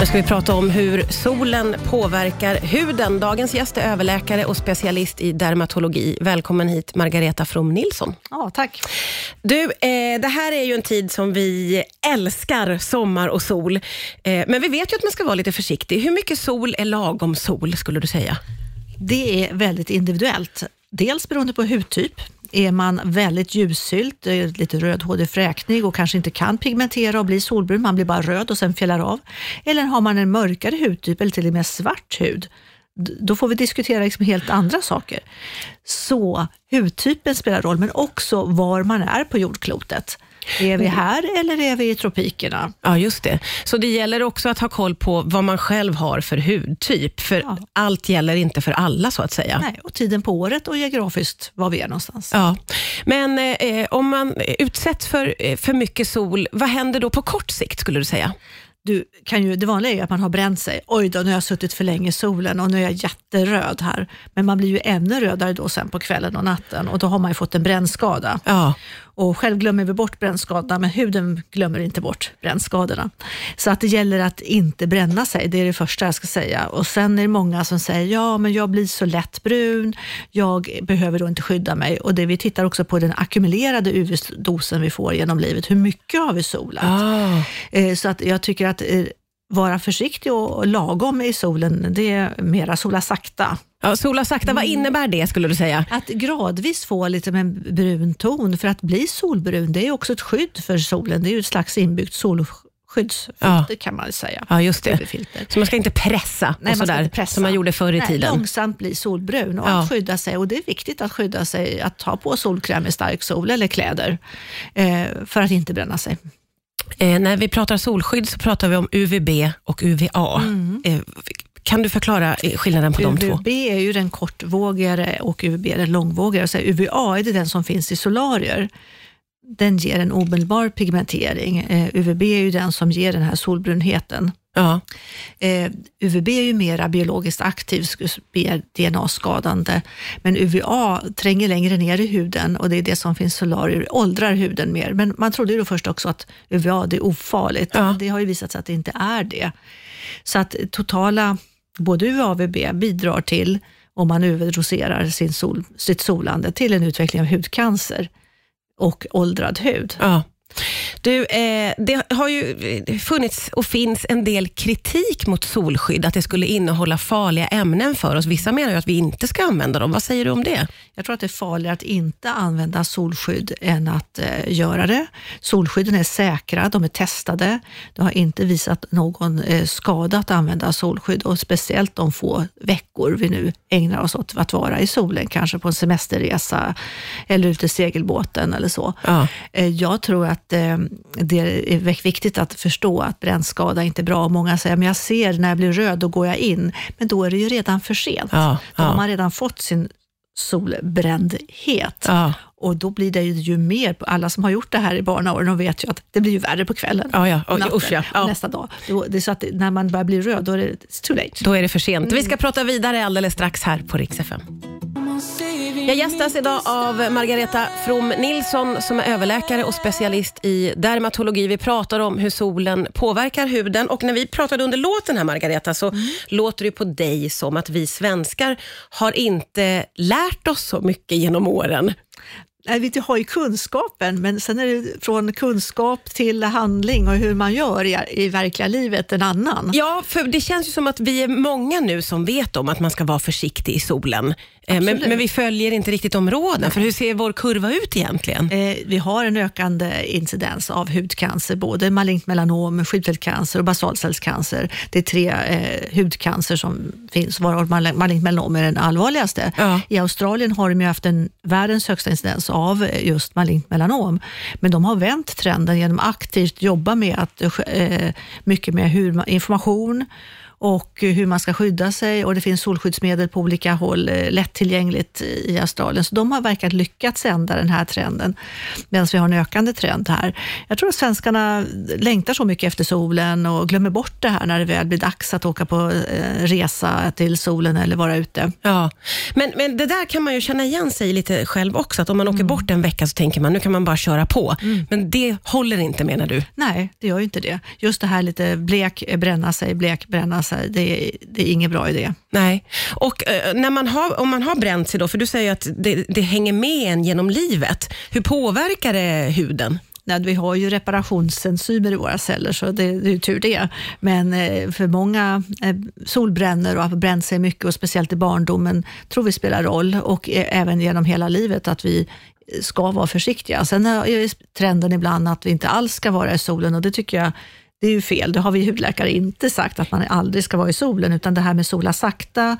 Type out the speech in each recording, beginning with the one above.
Nu ska vi prata om hur solen påverkar huden. Dagens gäst är överläkare och specialist i dermatologi. Välkommen hit Margareta From Nilsson. Ja, tack. Du, eh, det här är ju en tid som vi älskar, sommar och sol. Eh, men vi vet ju att man ska vara lite försiktig. Hur mycket sol är lagom sol, skulle du säga? Det är väldigt individuellt. Dels beroende på hudtyp. Är man väldigt ljussylt, eh, lite rödhårig fräknig och kanske inte kan pigmentera och bli solbrun, man blir bara röd och sen fjällar av. Eller har man en mörkare hudtyp eller till och med svart hud, då får vi diskutera liksom helt andra saker. Så hudtypen spelar roll, men också var man är på jordklotet. Är vi här eller är vi i tropikerna? Ja, just det. Så det gäller också att ha koll på vad man själv har för hudtyp, för Ja. allt gäller inte för alla, så att säga. Nej, och tiden på året och geografiskt var vi är någonstans. Ja, men eh, om man utsätts för eh, för mycket sol, vad händer då på kort sikt, skulle du säga? Du kan ju, det vanliga är att man har bränt sig. Oj då, nu har jag suttit för länge i solen och nu är jag jätteröd här. Men man blir ju ännu rödare då sen på kvällen och natten och då har man ju fått en brännskada. Ja, Och själv glömmer vi bort brännskadorna, men huden glömmer inte bort brännskadorna. Så att det gäller att inte bränna sig, det är det första jag ska säga. Och sen är det många som säger, ja men jag blir så lätt brun, jag behöver då inte skydda mig. Och det vi tittar också på den ackumulerade UV-dosen vi får genom livet, hur mycket har vi solat? ah. Eh, Så att jag tycker att eh, vara försiktig och lagom i solen, det är mera sola sakta. ja sola sakta, vad innebär det, skulle du säga? Att gradvis få lite med en brun ton, för att bli solbrun, det är också ett skydd för solen. Det är ju ett slags inbyggt solskyddsfilter Ja. kan man säga. Ja, just det. Så man ska inte pressa, Nej, och man sådär, inte pressa. som man gjorde förr i Nej, tiden. Långsamt bli solbrun och Ja. skydda sig. Och det är viktigt att skydda sig, att ta på solkräm i stark sol eller kläder eh, för att inte bränna sig. Eh, när vi pratar solskydd så pratar vi om UVB och UVA. Mm. Eh, kan du förklara eh, skillnaden på de två? UVB är ju den kortvågigare och UVB är den långvågigare. Så UVA är det den som finns i solarier. Den ger en omedelbar pigmentering. Eh, UVB är ju den som ger den här solbrunheten. Ja. Eh, UVB är ju mera biologiskt aktiv, DNA-skadande, men UVA tränger längre ner i huden och det är det som finns solarier, åldrar huden mer. Men man trodde ju då först också att UVA det är ofarligt, Ja. det har ju visat sig att det inte är det. Så att totala, både UVA och UVB bidrar till, om man överdoserar sin sol, sitt solande, till en utveckling av hudcancer och åldrad hud. Ja. Du, eh, det har ju eh, funnits och finns en del kritik mot solskydd, att det skulle innehålla farliga ämnen för oss. Vissa menar ju att vi inte ska använda dem. Vad säger du om det? Jag tror att det är farligare att inte använda solskydd än att eh, göra det. Solskydden är säkra, de är testade. Det har inte visat någon eh, skada att använda solskydd och speciellt de få veckor vi nu ägnar oss åt att vara i solen, kanske på en semesterresa eller ute i segelbåten eller så. Ja. Eh, Jag tror att eh, det är viktigt att förstå att brännskada inte är bra. Många säger, men jag ser när jag blir röd, då går jag in. Men då är det ju redan för sent. Ja, Då har ja. man redan fått sin solbrändhet. Ja, Och då blir det ju, mer, alla som har gjort det här i barnaåren, de vet ju att det blir ju värre på kvällen. ja, ja. och natten, Usch, ja. ja. nästa dag. Då, det är så att när man börjar bli röd, då är det too late. Då är det för sent. Vi ska prata vidare alldeles strax här på Rix FM. Jag gästas idag av Margareta From Nilsson som är överläkare och specialist i dermatologi. Vi pratar om hur solen påverkar huden och när vi pratade under låten här Margareta så låter det på dig som att vi svenskar har inte lärt oss så mycket genom åren. Nej, vi har ju kunskapen, men sen är det från kunskap till handling och hur man gör i, i verkliga livet en annan. Ja, för det känns ju som att vi är många nu som vet om att man ska vara försiktig i solen. Eh, Men, men vi följer inte riktigt de råden. För hur ser vår kurva ut egentligen? Eh, vi har en ökande incidens av hudcancer, både malignt melanom, skjutfältscancer och basalcellscancer. Det är tre eh, hudcancer som finns, varav mal- malignt melanom är den allvarligaste. Ja. I Australien har de ju haft en, världens högsta incidens av eh, just malignt melanom, men de har vänt trenden genom aktivt jobba med att, eh, mycket med hur, information och hur man ska skydda sig och det finns solskyddsmedel på olika håll eh, lättillgängligt i Australien. Så de har verkligen lyckats ändra den här trenden, medan vi har en ökande trend här. Jag tror att svenskarna längtar så mycket efter solen och glömmer bort det här när det väl blir dags att åka på eh, resa till solen eller vara ute. Ja, men, men det där kan man ju känna igen sig lite själv också, att om man åker mm. bort en vecka så tänker man nu kan man bara köra på. Mm. Men det håller inte menar du? Nej, det gör ju inte det. Just det här lite blek, bränna sig, blek, bränna sig, det, det är ingen bra idé. Nej, och eh, när man har, om man har bränt sig då, för du säger att det, det hänger med en genom livet. Hur påverkar det huden? Nej, vi har ju reparationsenzymer i våra celler, så det, det är ju tur det. Men eh, för många eh, solbränner och har bränt sig mycket, och speciellt i barndomen, tror vi spelar roll och även genom hela livet att vi ska vara försiktiga. Sen är trenden ibland att vi inte alls ska vara i solen och det tycker jag det är ju fel. Det har vi hudläkare inte sagt, att man aldrig ska vara i solen, utan det här med sola sakta,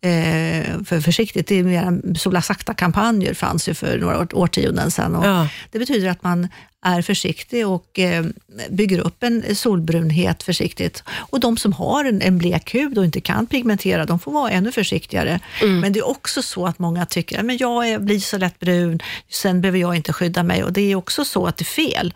eh, för försiktigt, det är mer sola sakta-kampanjer fanns ju för några årtionden sedan. Ja. Det betyder att man är försiktig och eh, bygger upp en solbrunhet försiktigt. Och de som har en, en blek hud och inte kan pigmentera, de får vara ännu försiktigare. Mm. Men det är också så att många tycker att jag blir så lätt brun, sen behöver jag inte skydda mig. Och det är också så att det är fel.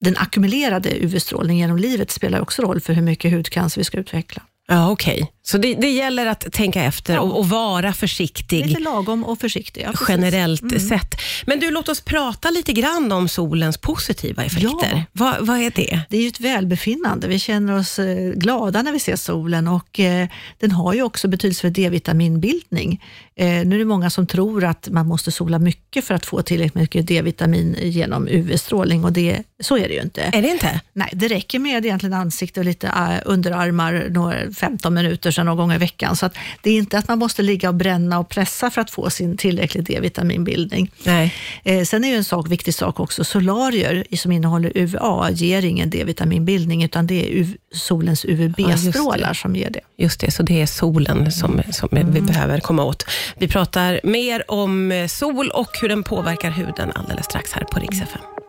Den ackumulerade UV-strålningen genom livet spelar också roll för hur mycket hudcancer vi ska utveckla. Ja, Okej, okay så det, det, gäller att tänka efter och, och, vara försiktig. Lite lagom och försiktig. Ja, generellt mm. sett. Men du, låt oss prata lite grann om solens positiva effekter. Ja. Va, vad är det? Det är ju ett välbefinnande. Vi känner oss eh, glada när vi ser solen och eh, den har ju också betydelse för D-vitaminbildning. Eh, nu är det många som tror att man måste sola mycket för att få tillräckligt mycket D-vitamin genom UV-strålning och det, så är det ju inte. Är det inte? Nej, det räcker med egentligen ansikte och lite uh, underarmar några 15 minuter sedan någon gång i veckan. Så att det är inte att man måste ligga och bränna och pressa för att få sin tillräckliga D-vitaminbildning. Nej. Eh, sen är ju en sak, viktig sak också, solarier som innehåller UVA ger ingen D-vitaminbildning, utan det är UV, solens UVB-strålar ja, som ger det. Just det, så det är solen som, som mm. vi behöver komma åt. Vi pratar mer om sol och hur den påverkar huden alldeles strax här på Rix FM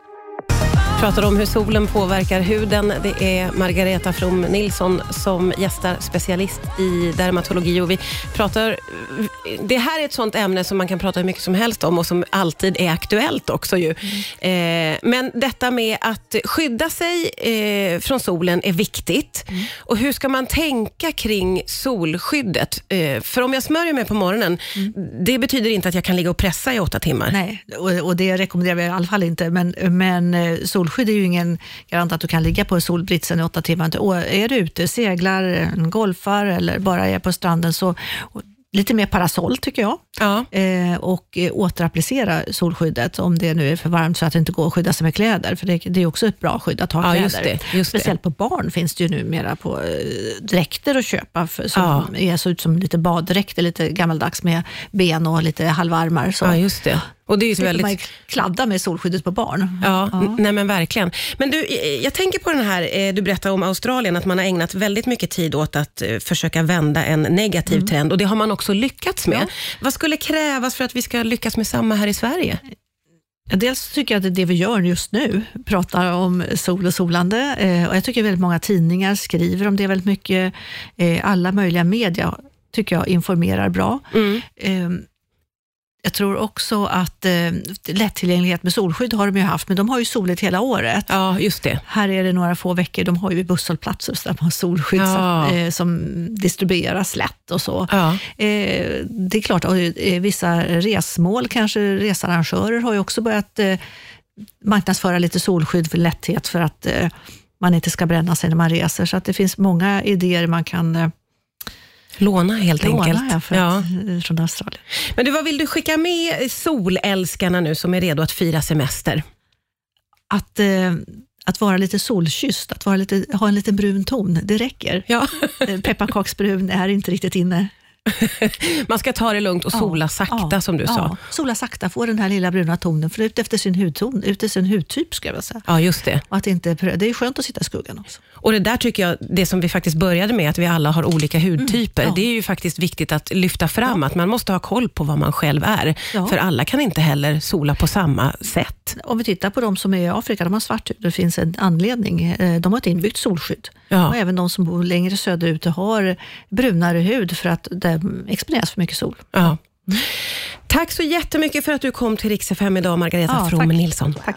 pratar om hur solen påverkar huden. Det är Margareta From Nilsson som gästar, specialist i dermatologi. Och vi pratar, det här är ett sånt ämne som man kan prata hur mycket som helst om och som alltid är aktuellt också. Ju. Mm. Eh, men detta med att skydda sig eh, från solen är viktigt. Mm. Och Hur ska man tänka kring solskyddet? Eh, för om jag smörjer mig på morgonen, mm. det betyder inte att jag kan ligga och pressa i åtta timmar. Nej, och, och det rekommenderar vi i alla fall inte. Men, men eh, solskyddet solskydd är ju ingen garant att du kan ligga på solbritsen i åtta timmar. är du ute, seglar, golfar eller bara är på stranden, så lite mer parasoll tycker jag. Ja. Eh, och eh, återapplicera solskyddet om det nu är för varmt så att det inte går att skydda sig med kläder. För det, det är också ett bra skydd att ha ja, kläder. Just det, just Speciellt det. på barn finns det ju numera på eh, dräkter att köpa för, som ja. är, ser ut som lite baddräkter, lite gammaldags med ben och lite halvarmar. Så. Ja, just det. Och det är ju väldigt... man kladda med solskyddet på barn. Ja, ja, nej men verkligen. Men du, jag tänker på den här, du berättade om Australien, att man har ägnat väldigt mycket tid åt att försöka vända en negativ mm. trend och det har man också lyckats med. Ja. Vad skulle krävas för att vi ska lyckas med samma här i Sverige? Dels tycker jag att det är det vi gör just nu, pratar om sol och solande. Eh, och jag tycker väldigt många tidningar skriver om det väldigt mycket. Eh, alla möjliga media tycker jag informerar bra. Mm. Jag tror också att eh, lättillgänglighet med solskydd har de ju haft, men de har ju soligt hela året. Ja, just det. Här är det några få veckor, de har ju busshållplatser där man har solskydd ja. som, eh, som distribueras lätt och så. Ja. Eh, det är klart, och, eh, vissa resmål, kanske researrangörer, har ju också börjat eh, marknadsföra llite solskydd för lätthet, för att eh, man inte ska bränna sig när man reser. Så att det finns många idéer man kan Låna helt Låna, enkelt. Ja, för ja. från Australien. Men du, vad vill du skicka med solälskarna nu som är redo att fira semester? Att, eh, att vara lite solkysst, att vara lite, ha en liten brun ton, det räcker. Ja. Eh, pepparkaksbrun är inte riktigt inne Man ska ta det lugnt och sola sakta ja, som du ja. sa. Sola sakta, få den här lilla bruna tonen, för ut efter sin hudton, ut sin hudtyp ska jag säga. Ja, just det. Och att inte, det är skönt att sitta i skuggan också. Och det där tycker jag, det som vi faktiskt började med, att vi alla har olika hudtyper, Mm, ja. det är ju faktiskt viktigt att lyfta fram, att man måste ha koll på vad man själv är. Ja. För alla kan inte heller sola på samma sätt. Om vi tittar på de som är i Afrika, de har svart hud. Det finns en anledning. Eh, De har ett inbyggt solskydd. Ja. Och även de som bor längre söderut har brunare hud för att de exponeras för mycket sol. Ja. Tack så jättemycket för att du kom till Rix FM idag, Margareta Ja, From tack. Nilsson. Tack.